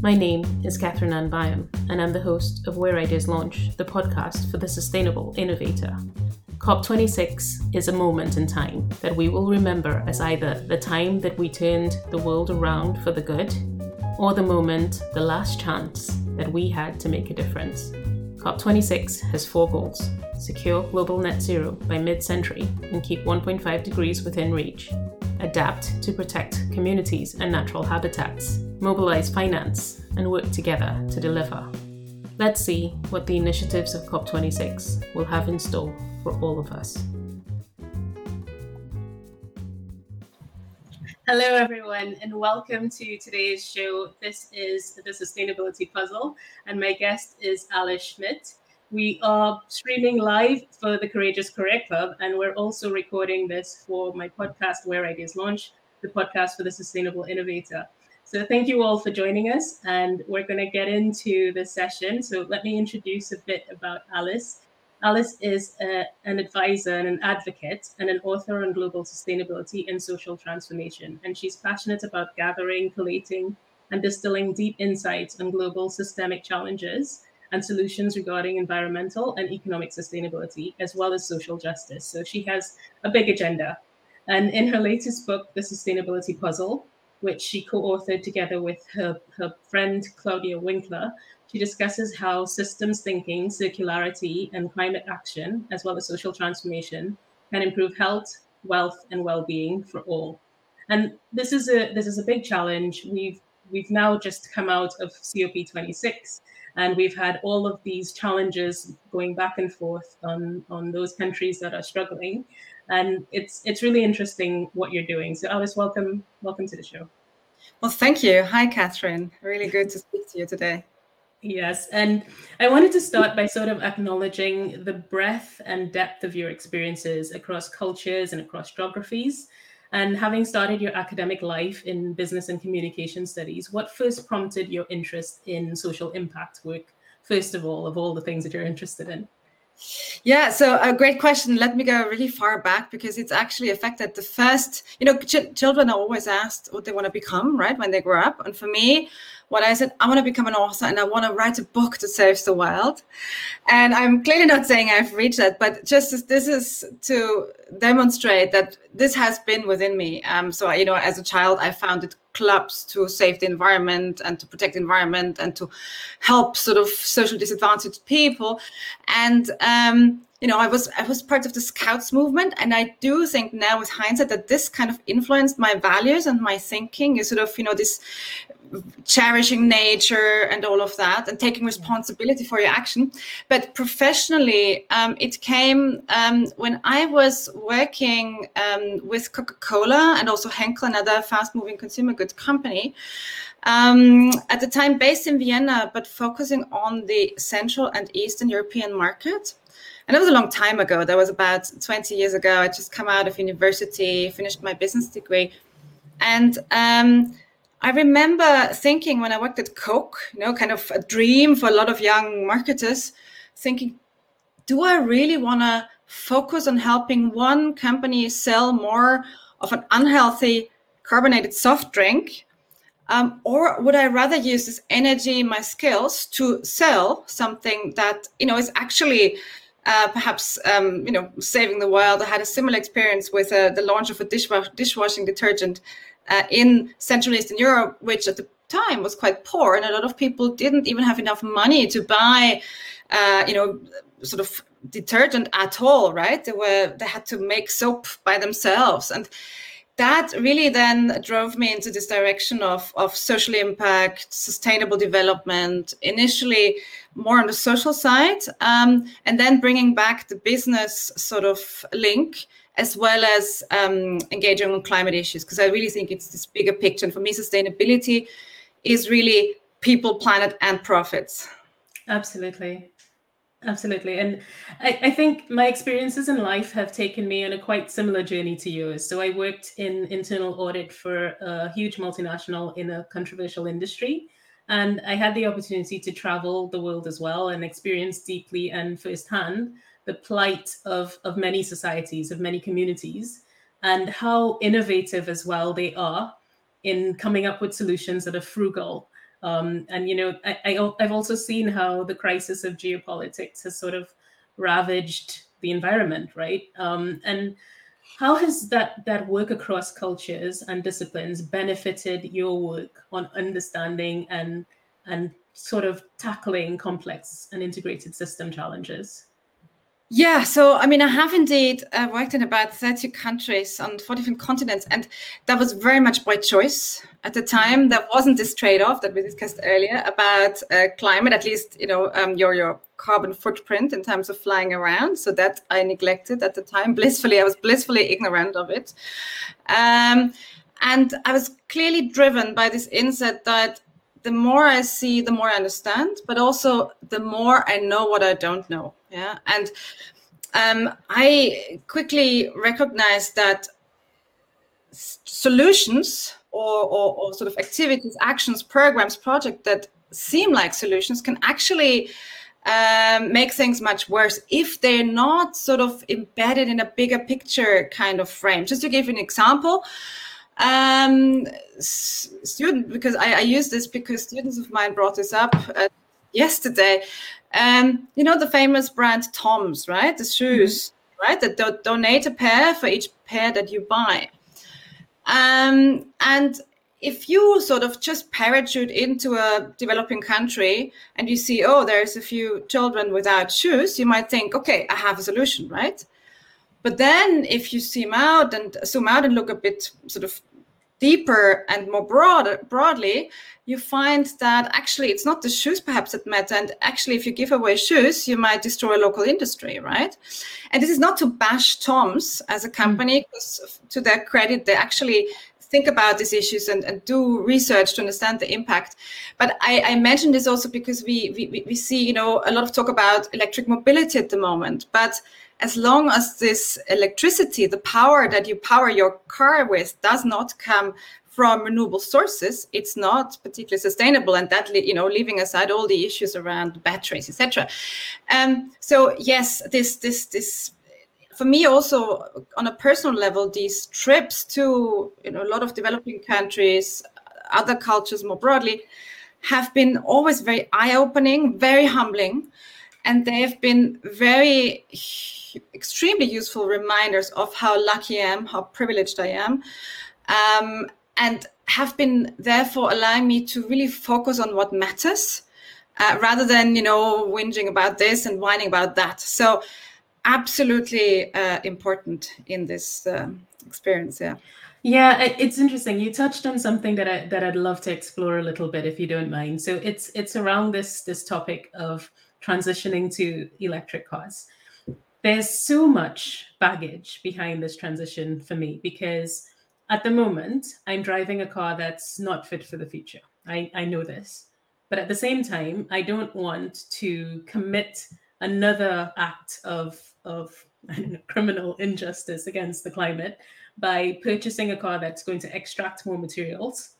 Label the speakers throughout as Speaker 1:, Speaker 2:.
Speaker 1: My name is Catherine Ann Byam, and I'm the host of Where Ideas Launch, the podcast for the sustainable innovator. COP26 is a moment in time that we will remember as either the time that we turned the world around for the good, or the moment, the last chance, that we had to make a difference. COP26 has four goals secure global net zero by mid century and keep 1.5 degrees within reach, adapt to protect communities and natural habitats, mobilize finance, and work together to deliver. Let's see what the initiatives of COP26 will have in store for all of us. Hello, everyone, and welcome to today's show. This is the Sustainability Puzzle, and my guest is Alice Schmidt. We are streaming live for the Courageous Career Club, and we're also recording this for my podcast, Where Ideas Launch, the podcast for the Sustainable Innovator. So, thank you all for joining us, and we're going to get into the session. So, let me introduce a bit about Alice. Alice is a, an advisor and an advocate and an author on global sustainability and social transformation. And she's passionate about gathering, collating, and distilling deep insights on global systemic challenges and solutions regarding environmental and economic sustainability, as well as social justice. So she has a big agenda. And in her latest book, The Sustainability Puzzle, which she co authored together with her, her friend Claudia Winkler, she discusses how systems thinking, circularity, and climate action, as well as social transformation, can improve health, wealth, and well-being for all. And this is a this is a big challenge. We've we've now just come out of COP26, and we've had all of these challenges going back and forth on on those countries that are struggling. And it's it's really interesting what you're doing. So Alice, welcome welcome to the show.
Speaker 2: Well, thank you. Hi, Catherine. Really good to speak to you today.
Speaker 1: Yes. And I wanted to start by sort of acknowledging the breadth and depth of your experiences across cultures and across geographies. And having started your academic life in business and communication studies, what first prompted your interest in social impact work, first of all, of all the things that you're interested in?
Speaker 2: Yeah, so a great question. Let me go really far back because it's actually affected the first, you know, ch- children are always asked what they want to become, right, when they grow up. And for me, what I said, I want to become an author and I want to write a book that saves the world. And I'm clearly not saying I've reached that, but just as, this is to demonstrate that this has been within me. Um, so, you know, as a child, I founded clubs to save the environment and to protect the environment and to help sort of social disadvantaged people. And, um, you know, I was I was part of the Scouts movement, and I do think now, with hindsight, that this kind of influenced my values and my thinking. Is sort of you know this cherishing nature and all of that and taking responsibility for your action. But professionally um, it came um, when i was working um, with coca-cola and also henkel another fast-moving consumer goods company um, at the time based in vienna but focusing on the central and eastern european market. And it was a long time ago. That was about 20 years ago. I just come out of university finished my business degree. And um, I remember thinking when I worked at Coke, you know, kind of a dream for a lot of young marketers, thinking, do I really want to focus on helping one company sell more of an unhealthy carbonated soft drink? Um, or would I rather use this energy, my skills to sell something that, you know, is actually uh, perhaps um, you know saving the world. I had a similar experience with uh, the launch of a dishwash- dishwashing detergent uh, in Central Eastern Europe, which at the time was quite poor, and a lot of people didn't even have enough money to buy, uh, you know, sort of detergent at all. Right? They were they had to make soap by themselves, and that really then drove me into this direction of, of social impact, sustainable development, initially more on the social side, um, and then bringing back the business sort of link as well as um, engaging on climate issues, because I really think it's this bigger picture. And for me, sustainability is really people, planet, and profits.
Speaker 1: Absolutely. Absolutely. And I, I, think my experiences in life have taken me on a quite similar journey to yours. So I worked in internal audit for a huge multinational in a controversial industry. And I had the opportunity to travel the world as well and experience deeply and firsthand the plight of, of many societies, of many communities, and how innovative as well they are in coming up with solutions that are frugal Um, and you know, I, I I've also seen how the crisis of geopolitics has sort of ravaged the environment, right? Um, and how has that that work across cultures and disciplines benefited your work on understanding and and sort of tackling complex and integrated system challenges?
Speaker 2: Yeah, so I mean, I have indeed uh, worked in about 30 countries on four different continents, and that was very much by choice. At the time, there wasn't this trade-off that we discussed earlier about uh, climate, at least you know um, your your carbon footprint in terms of flying around. So that I neglected at the time. Blissfully, I was blissfully ignorant of it, um, and I was clearly driven by this insight that the more I see, the more I understand, but also the more I know what I don't know yeah? And um, i quickly recognized that solutions or, or, or, sort of activities actions programs projects that seem like solutions can actually um, make things much worse if they're not sort of embedded in a bigger picture kind of frame. Just to give you an example um, student because I, I, use this because students of mine brought this up uh, yesterday um, you know the famous brand Toms, right? The shoes, mm-hmm. right? That do- donate a pair for each pair that you buy. Um, and if you sort of just parachute into a developing country and you see, oh, there's a few children without shoes, you might think, okay, I have a solution, right? But then if you zoom out and zoom out and look a bit sort of deeper and more broad, broadly, you find that actually it's not the shoes perhaps that matter. And actually, if you give away shoes, you might destroy local industry, right? And this is not to bash Toms as a hmm. company, because to their credit, they actually think about these issues and, and do research to understand the impact. But I, I mentioned this also because we, we, we see, you know, a lot of talk about electric mobility at the moment. But as long as this electricity, the power that you power your car with, does not come from renewable sources, it's not particularly sustainable, and that you know, leaving aside all the issues around batteries, etc. Um, so yes, this this this for me also on a personal level, these trips to you know a lot of developing countries, other cultures more broadly, have been always very eye-opening, very humbling, and they have been very extremely useful reminders of how lucky I am, how privileged I am, um, and have been therefore allowing me to really focus on what matters uh, rather than you know whinging about this and whining about that. So absolutely uh, important in this uh, experience. Yeah.
Speaker 1: Yeah, it's interesting. You touched on something that I that I'd love to explore a little bit, if you don't mind. So it's it's around this this topic of transitioning to electric cars there's so much baggage behind this transition for me because at the moment I'm driving a car that's not fit for the future. I, I know this. But at the same time, I don't want to commit another act of, of know, criminal injustice against the climate by purchasing a car that's going to extract more materials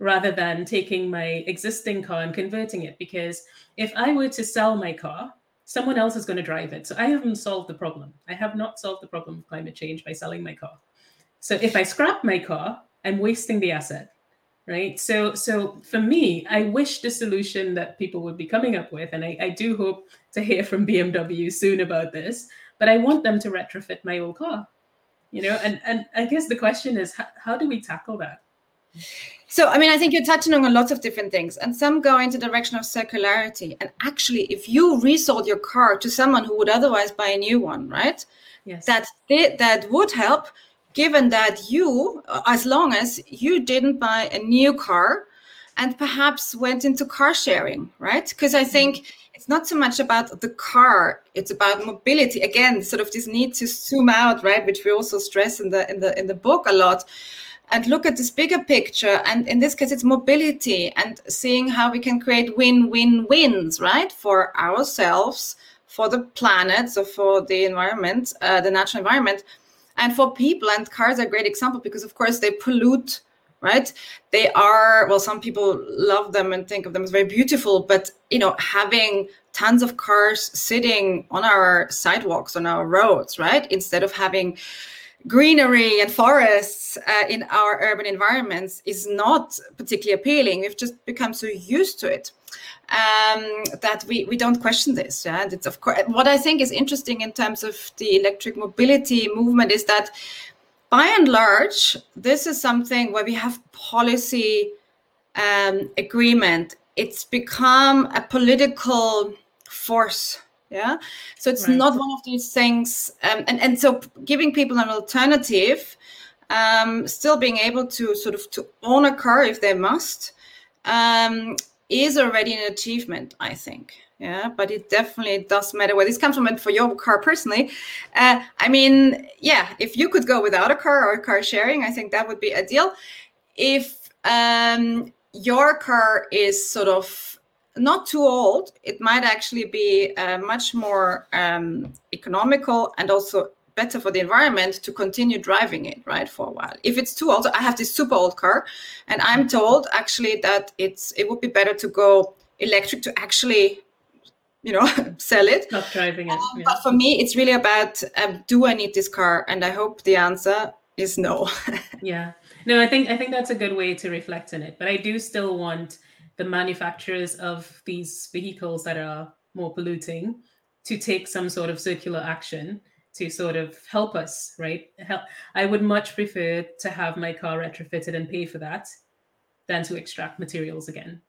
Speaker 1: rather than taking my existing car and converting it. Because if I were to sell my car someone else is going to drive it. So I haven't solved the problem. I have not solved the problem of climate change by selling my car. So if I scrap my car, I'm wasting the asset, right? So so for me, I wish the solution that people would be coming up with, and I, I do hope to hear from BMW soon about this, but I want them to retrofit my old car, you know. And and I guess the question is, how, how do we tackle that?
Speaker 2: So, I mean, I think you're touching on a lots of different things, and some go into the direction of circularity. And actually, if you resold your car to someone who would otherwise buy a new one, right? Yes. That that would help, given that you, as long as you didn't buy a new car, and perhaps went into car sharing, right? Because I think mm-hmm. it's not so much about the car; it's about mobility. Again, sort of this need to zoom out, right? Which we also stress in the in the in the book a lot and look at this bigger picture. And in this case, it's mobility and seeing how we can create win win wins, right? For ourselves, for the planet, so for the environment, uh, the natural environment, and for people. And cars are a great example because, of course, they pollute. Right? They are, well, some people love them and think of them as very beautiful, but, you know, having tons of cars sitting on our sidewalks, on our roads, right? Instead of having greenery and forests uh, in our urban environments is not particularly appealing. We've just become so used to it um, that we, we don't question this. Yeah? And it's of course what I think is interesting in terms of the electric mobility movement is that by and large, this is something where we have policy um, agreement. It's become a political force yeah? So it's right. not one of these things um, and and so giving people an alternative um, still being able to sort of to own a car if they must um, is already an achievement i think. Yeah? But it definitely does matter where this comes from and for your car personally uh, i mean yeah if you could go without a car or car sharing i think that would be ideal. If um, your car is sort of not too old, it might actually be uh, much more um, economical and also better for the environment to continue driving it right for a while. If it's too old i have this super old car and i'm told actually that it's it would be better to go electric to actually you know sell it.
Speaker 1: Not driving it um,
Speaker 2: yeah. but for me it's really about um, do i need this car? And i hope the answer is no.
Speaker 1: Yeah. No i think i think that's a good way to reflect on it. But i do still want the manufacturers of these vehicles that are more polluting to take some sort of circular action to sort of help us, right? Help. I would much prefer to have my car retrofitted and pay for that than to extract materials again.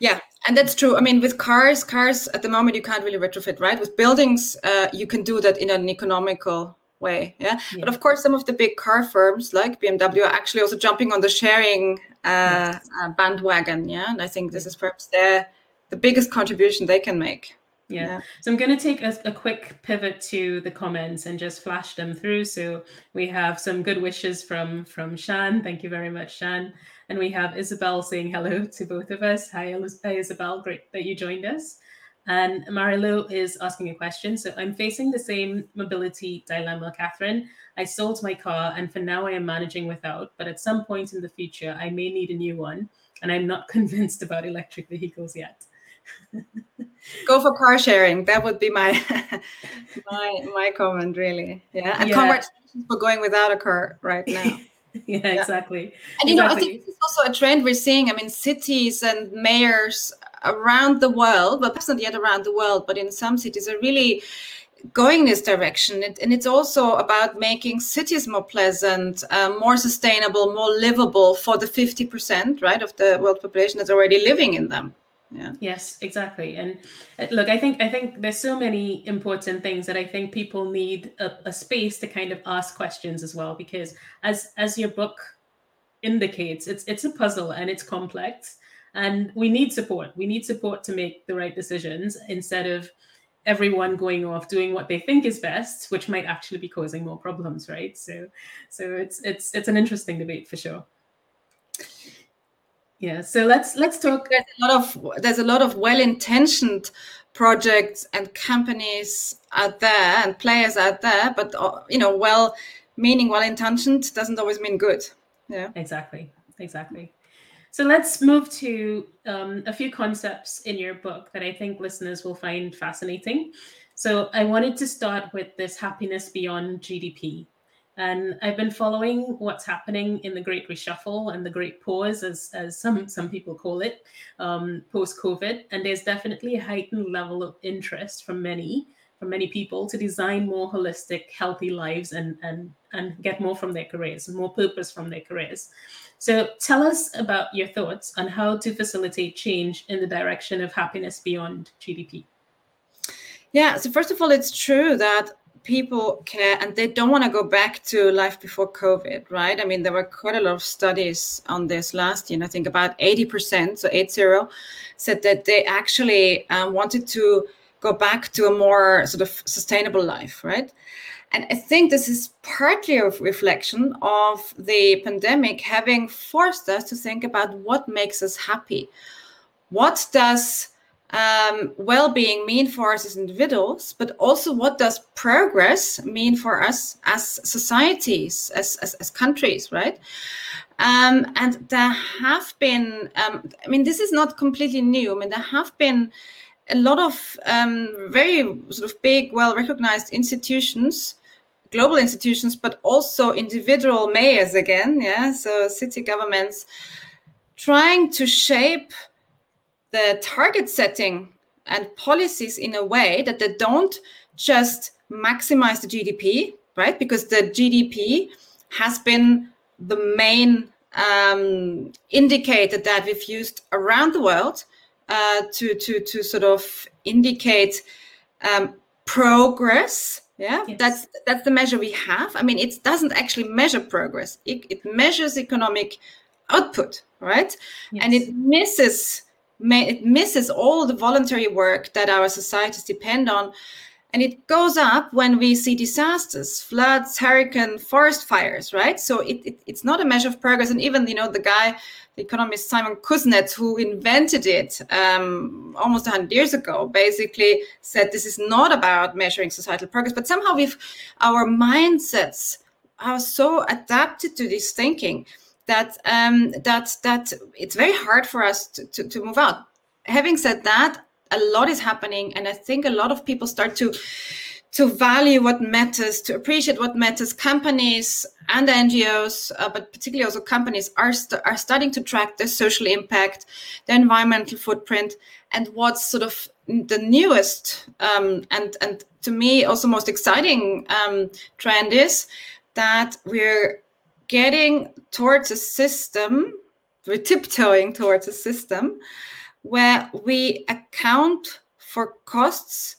Speaker 2: Yeah, and that's true. I mean, with cars, cars at the moment you can't really retrofit, right? With buildings, uh, you can do that in an economical way. Yeah? yeah? but of course, some of the big car firms like BMW are actually also jumping on the sharing uh, uh, bandwagon. Yeah, and I think this is perhaps their the biggest contribution they can make.
Speaker 1: Yeah. yeah. So I'm going to take a, a, quick pivot to the comments and just flash them through. So we have some good wishes from from Shan. Thank you very much, Shan. And we have Isabel saying hello to both of us. Hi, Isabel. Great that you joined us. And Marilu is asking a question. So I'm facing the same mobility dilemma, Catherine. I sold my car and for now I am managing without, but at some point in the future, I may need a new one. And I'm not convinced about electric vehicles yet.
Speaker 2: Go for car sharing. That would be my my my comment, really. Yeah. And yeah. congratulations for going without a car right now.
Speaker 1: yeah, yeah, exactly.
Speaker 2: And you exactly. know, I think this is also a trend we're seeing. I mean, cities and mayors around the world, but perhaps not yet around the world, but in some cities are really going this direction. and it's also about making cities more pleasant, uh, more sustainable, more livable for the 50%, right, of the world population that's already living in them. Yeah.
Speaker 1: Yes, exactly. And uh, look, I think I think there's so many important things that I think people need a, a space to kind of ask questions as well, because as as your book indicates, it's it's a puzzle and it's complex and we need support we need support to make the right decisions instead of everyone going off doing what they think is best which might actually be causing more problems right so so it's it's it's an interesting debate for sure yeah so let's let's talk
Speaker 2: there's a lot of there's a lot of well-intentioned projects and companies out there and players out there but uh, you know well meaning well intentioned doesn't always mean good yeah
Speaker 1: exactly exactly so let's move to um, a few concepts in your book that I think listeners will find fascinating. So I wanted to start with this happiness beyond GDP. And I've been following what's happening in the Great Reshuffle and the Great Pause, as, as some, some people call it, um, post COVID. And there's definitely a heightened level of interest from many for many people to design more holistic, healthy lives and and and get more from their careers, more purpose from their careers. So tell us about your thoughts on how to facilitate change in the direction of happiness beyond GDP.
Speaker 2: Yeah, so first of all, it's true that people care and they don't want to go back to life before COVID, right? I mean, there were quite a lot of studies on this last year, I think about 80%, so 80, said that they actually um, wanted to go back to a more sort of sustainable life, right? And I think this is partly a reflection of the pandemic having forced us to think about what makes us happy. What does um, well-being mean for us as individuals, but also what does progress mean for us as societies, as, as, as countries, right? Um, and there have been, um, I mean, this is not completely new. I mean, there have been a lot of um, very sort of big, well recognized institutions global institutions, but also individual mayors again, yeah, so city governments trying to shape the target setting and policies in a way that they don't just maximize the GDP, right? Because the GDP has been the main um, indicator that we've used around the world uh, to, to, to sort of indicate um, progress. Yeah, yes. that's that's the measure we have. I mean, it doesn't actually measure progress. It, it measures economic output, right? Yes. And it misses it misses all the voluntary work that our societies depend on. And it goes up when we see disasters floods hurricane forest fires right? So it, it, it's not a measure of progress. And even you know the guy the economist simon kuznets who invented it um, almost 100 years ago basically said this is not about measuring societal progress but somehow we've our mindsets are so adapted to this thinking that um, that that it's very hard for us to, to, to move out. Having said that a lot is happening and i think a lot of people start to to value what matters to appreciate what matters. Companies and ngos uh, but particularly also companies are, st- are starting to track their social impact their environmental footprint and what's sort of the newest um, and and to me also most exciting um, trend is that we're getting towards a system we're tiptoeing towards a system where we account for costs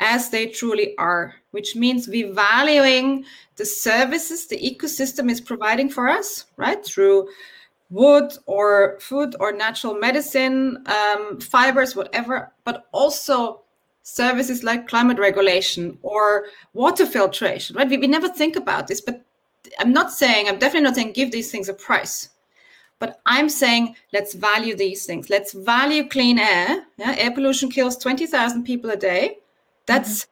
Speaker 2: as they truly are, which means we valuing the services the ecosystem is providing for us, right? Through wood or food or natural medicine, um, fibers, whatever, but also services like climate regulation or water filtration, right? We, we never think about this, but I'm not saying, I'm definitely not saying give these things a price. But I'm saying let's value these things. Let's value clean air. Yeah? Air pollution kills 20,000 people a day. That's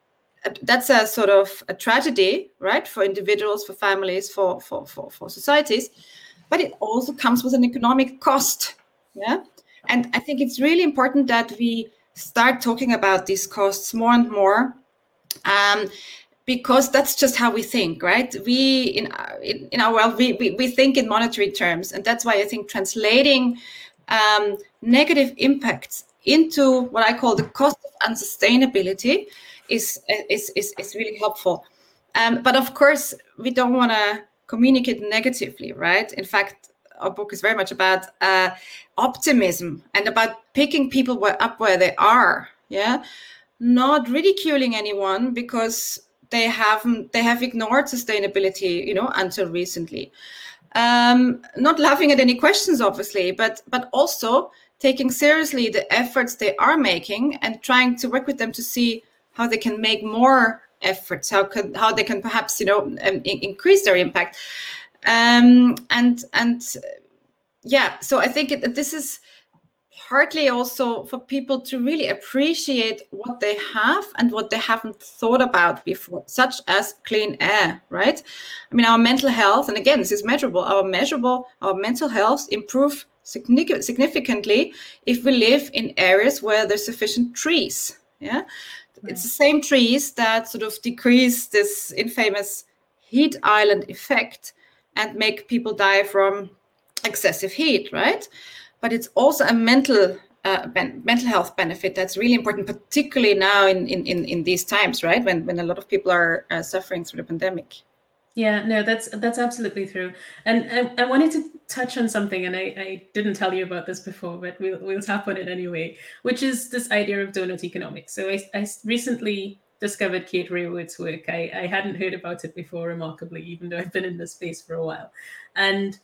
Speaker 2: mm-hmm. a, that's a sort of a tragedy, right, for individuals, for families, for, for, for, for societies. But it also comes with an economic cost. Yeah. And I think it's really important that we start talking about these costs more and more. Um, because that's just how we think right? We in in, in our world we, we, we think in monetary terms and that's why i think translating um, negative impacts into what i call the cost of unsustainability is is is, is really helpful. Um, but of course we don't want to communicate negatively right? In fact our book is very much about uh, optimism and about picking people up where they are yeah? Not ridiculing anyone because they haven't they have ignored sustainability you know until recently. Um, not laughing at any questions obviously but but also taking seriously the efforts they are making and trying to work with them to see how they can make more efforts how can how they can perhaps you know um, increase their impact. Um, and and yeah so i think it, this is partly also for people to really appreciate what they have and what they haven't thought about before, such as clean air, right? I mean, our mental health, and again, this is measurable, our measurable, our mental health improve significantly if we live in areas where there's sufficient trees. Yeah. Right. It's the same trees that sort of decrease this infamous heat island effect and make people die from excessive heat, right? But it's also a mental uh, ben- mental health benefit that's really important, particularly now in, in, in, these times, right? When, when a lot of people are uh, suffering through the pandemic.
Speaker 1: Yeah, no, that's that's absolutely true. And I, I wanted to touch on something, and I, I didn't tell you about this before, but we'll, we'll tap on it anyway, which is this idea of donut economics. So I, I recently discovered Kate Raworth's work. I, I hadn't heard about it before, remarkably, even though I've been in this space for a while. And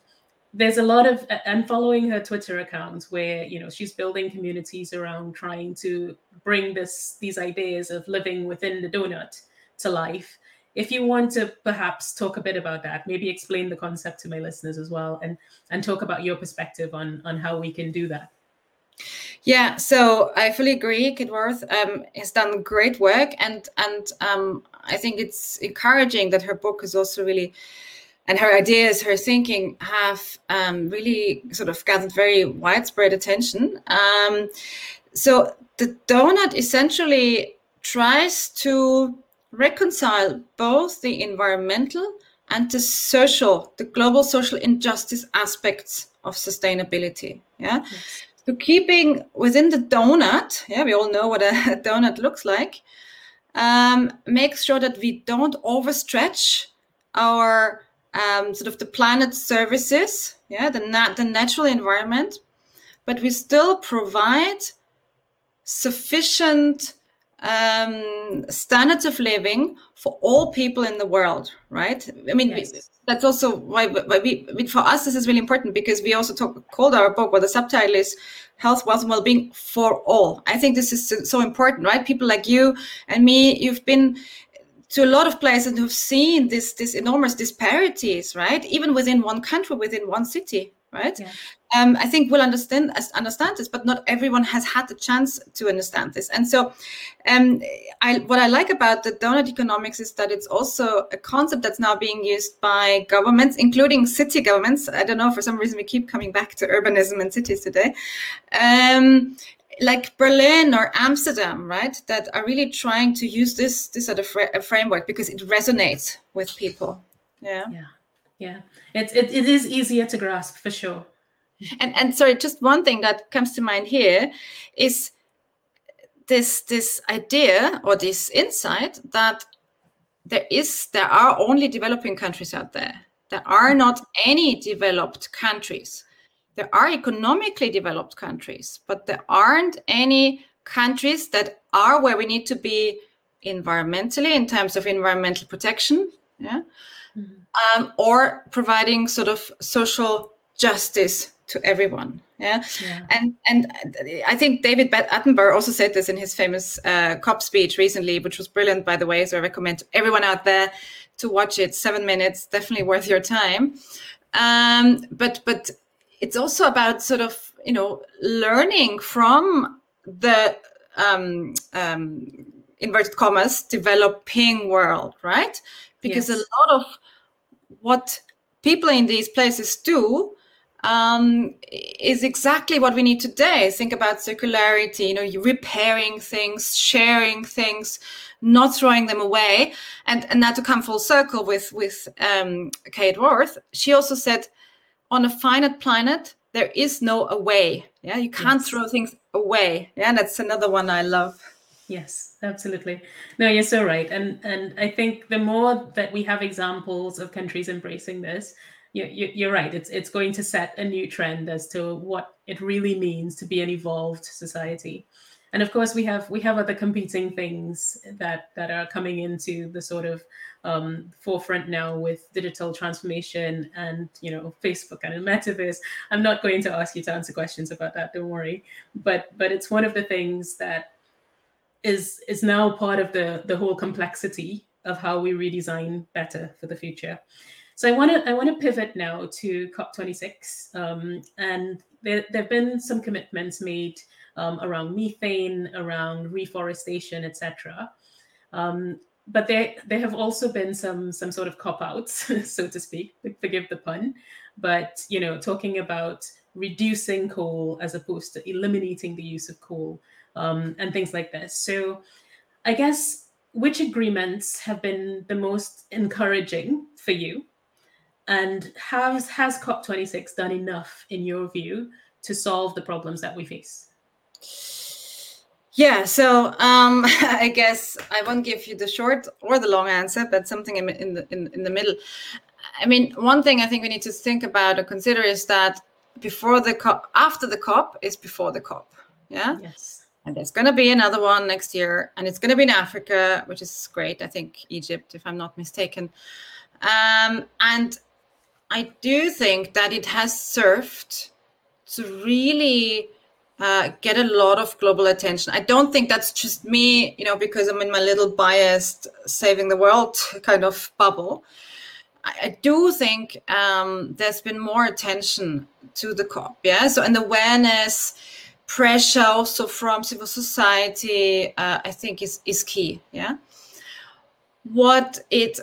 Speaker 1: there's a lot of and following her twitter account where you know she's building communities around trying to bring this these ideas of living within the donut to life if you want to perhaps talk a bit about that maybe explain the concept to my listeners as well and and talk about your perspective on on how we can do that
Speaker 2: yeah, so I fully agree. Kate Raworth um, has done great work, and and um, I think it's encouraging that her book is also really and her ideas, her thinking have um, really sort of gathered very widespread attention. Um, so the donut essentially tries to reconcile both the environmental and the social, the global social injustice aspects of sustainability. Yeah. Yes. So keeping within the donut, yeah, we all know what a donut looks like. Um, make sure that we don't overstretch our um, sort of the planet services, yeah, the nat- the natural environment, but we still provide sufficient um, standards of living for all people in the world, right? I mean, yes. we, that's also why, why we, for us, this is really important because we also talk, called our book, where the subtitle is Health, Wealth, and Well-being for All. I think this is so, so important, right? People like you and me, you've been to a lot of places and who've seen this, this enormous disparities, right? Even within one country, within one city, right? Yeah. Um, I think we'll understand understand this, but not everyone has had the chance to understand this. And so, um, I, what I like about the donut economics is that it's also a concept that's now being used by governments, including city governments. I don't know for some reason we keep coming back to urbanism and cities today. Um, like Berlin or Amsterdam, right? That are really trying to use this this sort of uh, framework because it resonates with people. Yeah.
Speaker 1: Yeah yeah it's it, it is easier to grasp for sure
Speaker 2: and and sorry just one thing that comes to mind here is this this idea or this insight that there is there are only developing countries out there there are not any developed countries there are economically developed countries but there aren't any countries that are where we need to be environmentally in terms of environmental protection yeah mm-hmm. um, or providing sort of social justice to everyone. Yeah? yeah? and and I think David Attenborough also said this in his famous uh, COP speech recently, which was brilliant, by the way. So I recommend everyone out there to watch it. Seven minutes, definitely worth your time. Um, but but it's also about sort of you know learning from the um, um, inverted commas developing world, right? Because yes. a lot of what people in these places do um, is exactly what we need today. Think about circularity, you know, you repairing things, sharing things, not throwing them away. And and now to come full circle with with um, Kate Raworth, she also said, on a finite planet, there is no away. Yeah, you can't yes. throw things away. Yeah, and that's another one I love.
Speaker 1: Yes, absolutely. No, you're so right. And and I think the more that we have examples of countries embracing this, you, you, you're right. It's it's going to set a new trend as to what it really means to be an evolved society. And of course, we have we have other competing things that that are coming into the sort of um, forefront now with digital transformation and you know Facebook and metaverse. I'm not going to ask you to answer questions about that. Don't worry. But but it's one of the things that is is now part of the the whole complexity of how we redesign better for the future. So I want to I want to pivot now to COP26, um, and there there've been some commitments made um, around methane, around reforestation, etc. Um, but there there have also been some some sort of cop outs, so to speak. Forgive the pun, but you know, talking about reducing coal as opposed to eliminating the use of coal um, and things like this. So, I guess which agreements have been the most encouraging for you? And has has COP26 done enough, in your view, to solve the problems that we face?
Speaker 2: Yeah, so um, I guess I won't give you the short or the long answer, but something in, in the in, in the middle. I mean, one thing I think we need to think about or consider is that before the COP, after the COP is before the COP. Yeah.
Speaker 1: Yes
Speaker 2: and there's going to be another one next year and it's going to be in africa which is great i think egypt if i'm not mistaken um, and i do think that it has served to really uh, get a lot of global attention i don't think that's just me you know because i'm in my little biased saving the world kind of bubble I, I do think um, there's been more attention to the COP, yeah. So an awareness, pressure also from civil society, uh, I think is, is key. Yeah. What it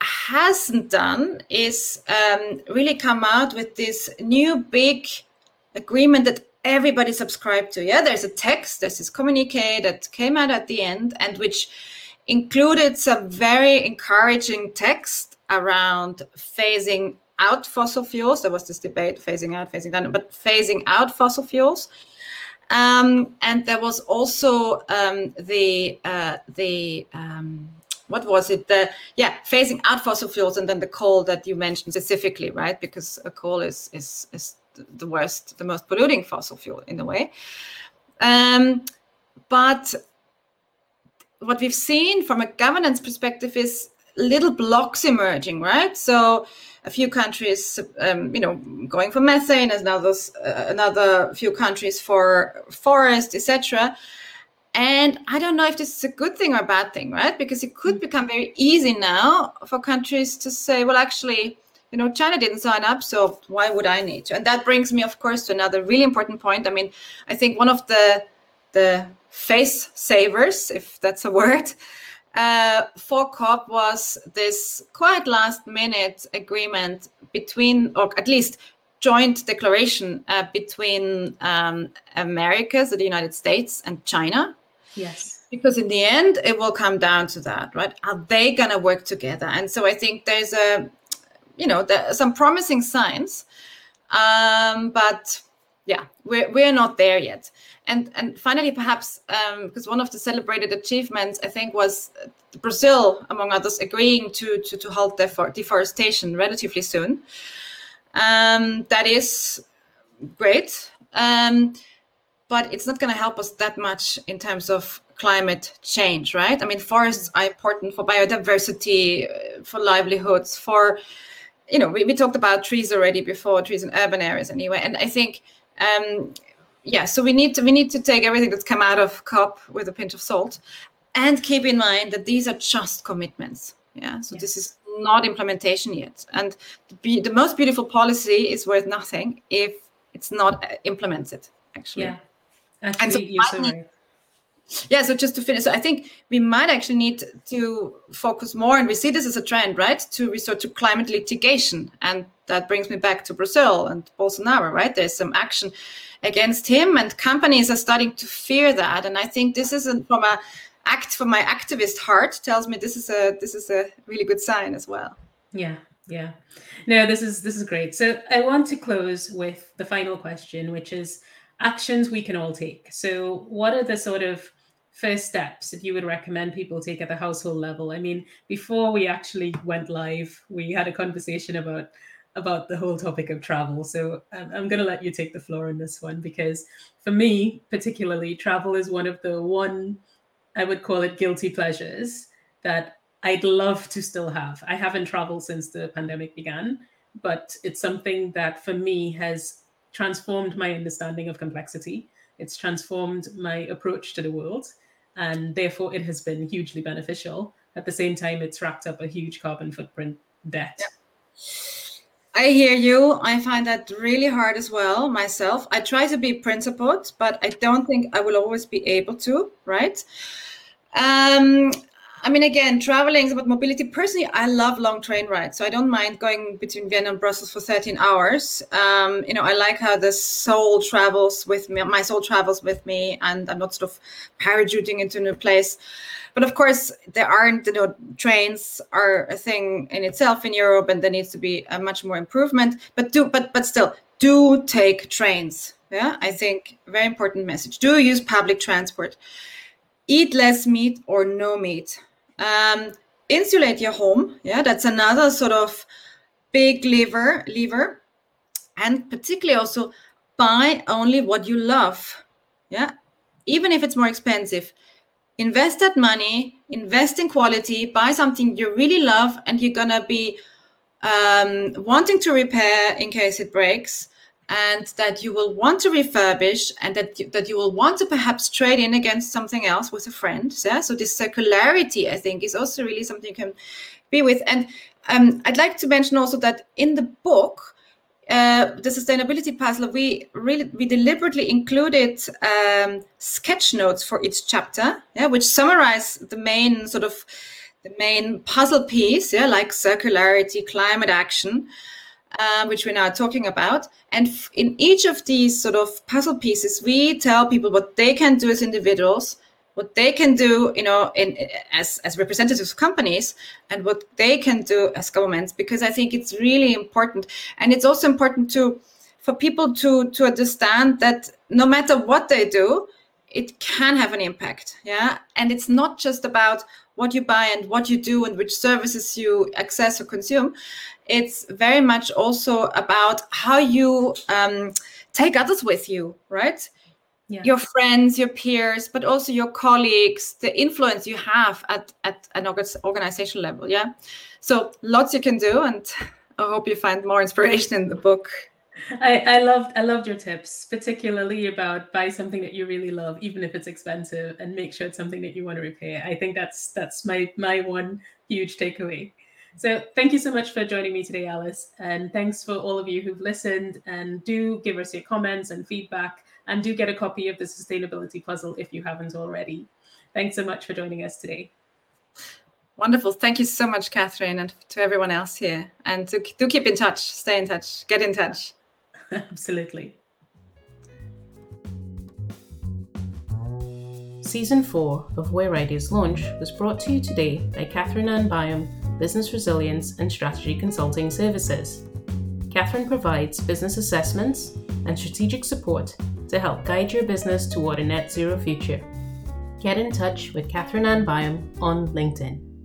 Speaker 2: hasn't done is um, really come out with this new big agreement that everybody subscribed to. Yeah, there's a text, there's this communique that came out at the end, and which included some very encouraging text around phasing out fossil fuels. There was this debate, phasing out, phasing down, but phasing out fossil fuels. Um, and there was also um, the uh, the um, what was it? The yeah, phasing out fossil fuels, and then the coal that you mentioned specifically, right? Because a coal is is is the worst, the most polluting fossil fuel in a way. Um, but what we've seen from a governance perspective is little blocks emerging, right? So a few countries, um, you know, going for methane, as others, uh, another few countries for forest, etc. And I don't know if this is a good thing or a bad thing, right? Because it could become very easy now for countries to say, well, actually, you know, China didn't sign up, so why would I need to? And that brings me, of course, to another really important point. I mean, I think one of the the face savers, if that's a word, uh, for COP was this quite last minute agreement between, or at least joint declaration uh, between um, America, so the United States, and China.
Speaker 1: Yes.
Speaker 2: Because in the end, it will come down to that, right? Are they going to work together? And so I think there's a, you know, there some promising signs, um, but yeah, we're we're not there yet. And and finally, perhaps um, because one of the celebrated achievements, I think, was Brazil, among others, agreeing to to, to halt deforestation relatively soon. Um, that is great, um, but it's not going to help us that much in terms of climate change, right? I mean, forests are important for biodiversity, uh, for livelihoods, for you know, we, we talked about trees already before, trees in urban areas anyway, and I think um, yeah, so we need to we need to take everything that's come out of COP with a pinch of salt, and keep in mind that these are just commitments. Yeah, so yes. this is not implementation yet, and the, the most beautiful policy is worth nothing if it's not uh, implemented. Actually,
Speaker 1: yeah, actually, and so you're so right.
Speaker 2: Yeah, so just to finish, so I think we might actually need to focus more, and we see this as a trend, right, to resort to climate litigation. And that brings me back to Brazil and Bolsonaro, right? There's some action against him, and companies are starting to fear that. And I think this isn't from a act from my activist heart tells me this is a this is a really good sign as well.
Speaker 1: Yeah, yeah. No, this is this is great. So I want to close with the final question, which is actions we can all take. So what are the sort of first steps that you would recommend people take at the household level? I mean, before we actually went live, we had a conversation about about the whole topic of travel. So um, I'm going to let you take the floor on this one because for me, particularly, travel is one of the one I would call it guilty pleasures that I'd love to still have. I haven't traveled since the pandemic began, but it's something that for me has transformed my understanding of complexity. It's transformed my approach to the world and therefore it has been hugely beneficial. At the same time, it's racked up a huge carbon footprint debt.
Speaker 2: Yeah. I hear you. I find that really hard as well myself. I try to be principled, but I don't think I will always be able to, right? Um, I mean, again, traveling is about mobility. Personally, I love long train rides, so I don't mind going between Vienna and Brussels for 13 hours. Um, you know, I like how the soul travels with me. My soul travels with me, and I'm not sort of parachuting into a new place. But of course, there aren't, you know, trains are a thing in itself in Europe, and there needs to be a much more improvement. But do, but but still, do take trains. Yeah, I think very important message. Do use public transport. Eat less meat or no meat um, insulate your home. Yeah, that's another sort of big lever. Lever, and particularly also buy only what you love. Yeah, even if it's more expensive. Invest that money, invest in quality, buy something you really love, and you're gonna be um, wanting to repair in case it breaks and that you will want to refurbish and that you, that you will want to perhaps trade in against something else with a friend yeah? So this circularity i think is also really something you can be with. And um, i'd like to mention also that in the book uh, the sustainability puzzle we really we deliberately included um, sketch notes for each chapter yeah? Which summarize the main sort of the main puzzle piece yeah? Like circularity climate action uh, which we're now talking about. And f- in each of these sort of puzzle pieces, we tell people what they can do as individuals what they can do, you know, in as as representatives of companies, and what they can do as governments, because I think it's really important, and it's also important to for people to to understand that no matter what they do, it can have an impact. Yeah, and it's not just about what you buy and what you do and which services you access or consume. It's very much also about how you um, take others with you, right? yeah. your friends, your peers, but also your colleagues, the influence you have at, at an organization level. Yeah. So lots you can do. And I hope you find more inspiration in the book.
Speaker 1: I, I loved I loved your tips, particularly about buy something that you really love, even if it's expensive, and make sure it's something that you want to repay. I think that's that's my my one huge takeaway. So thank you so much for joining me today, Alice, and thanks for all of you who've listened. And do give us your comments and feedback and do get a copy of the sustainability puzzle if you haven't already. Thanks so much for joining us today.
Speaker 2: Wonderful. Thank you so much, Catherine, and to everyone else here. And do, do keep in touch, stay in touch, get in touch.
Speaker 1: Absolutely.
Speaker 3: Season 4 of Where Ideas Launch was brought to you today by Catherine Ann Byam, Business Resilience and Strategy Consulting Services. Catherine provides business assessments and strategic support to help guide your business toward a net zero future. Get in touch with Catherine Ann Byam on LinkedIn.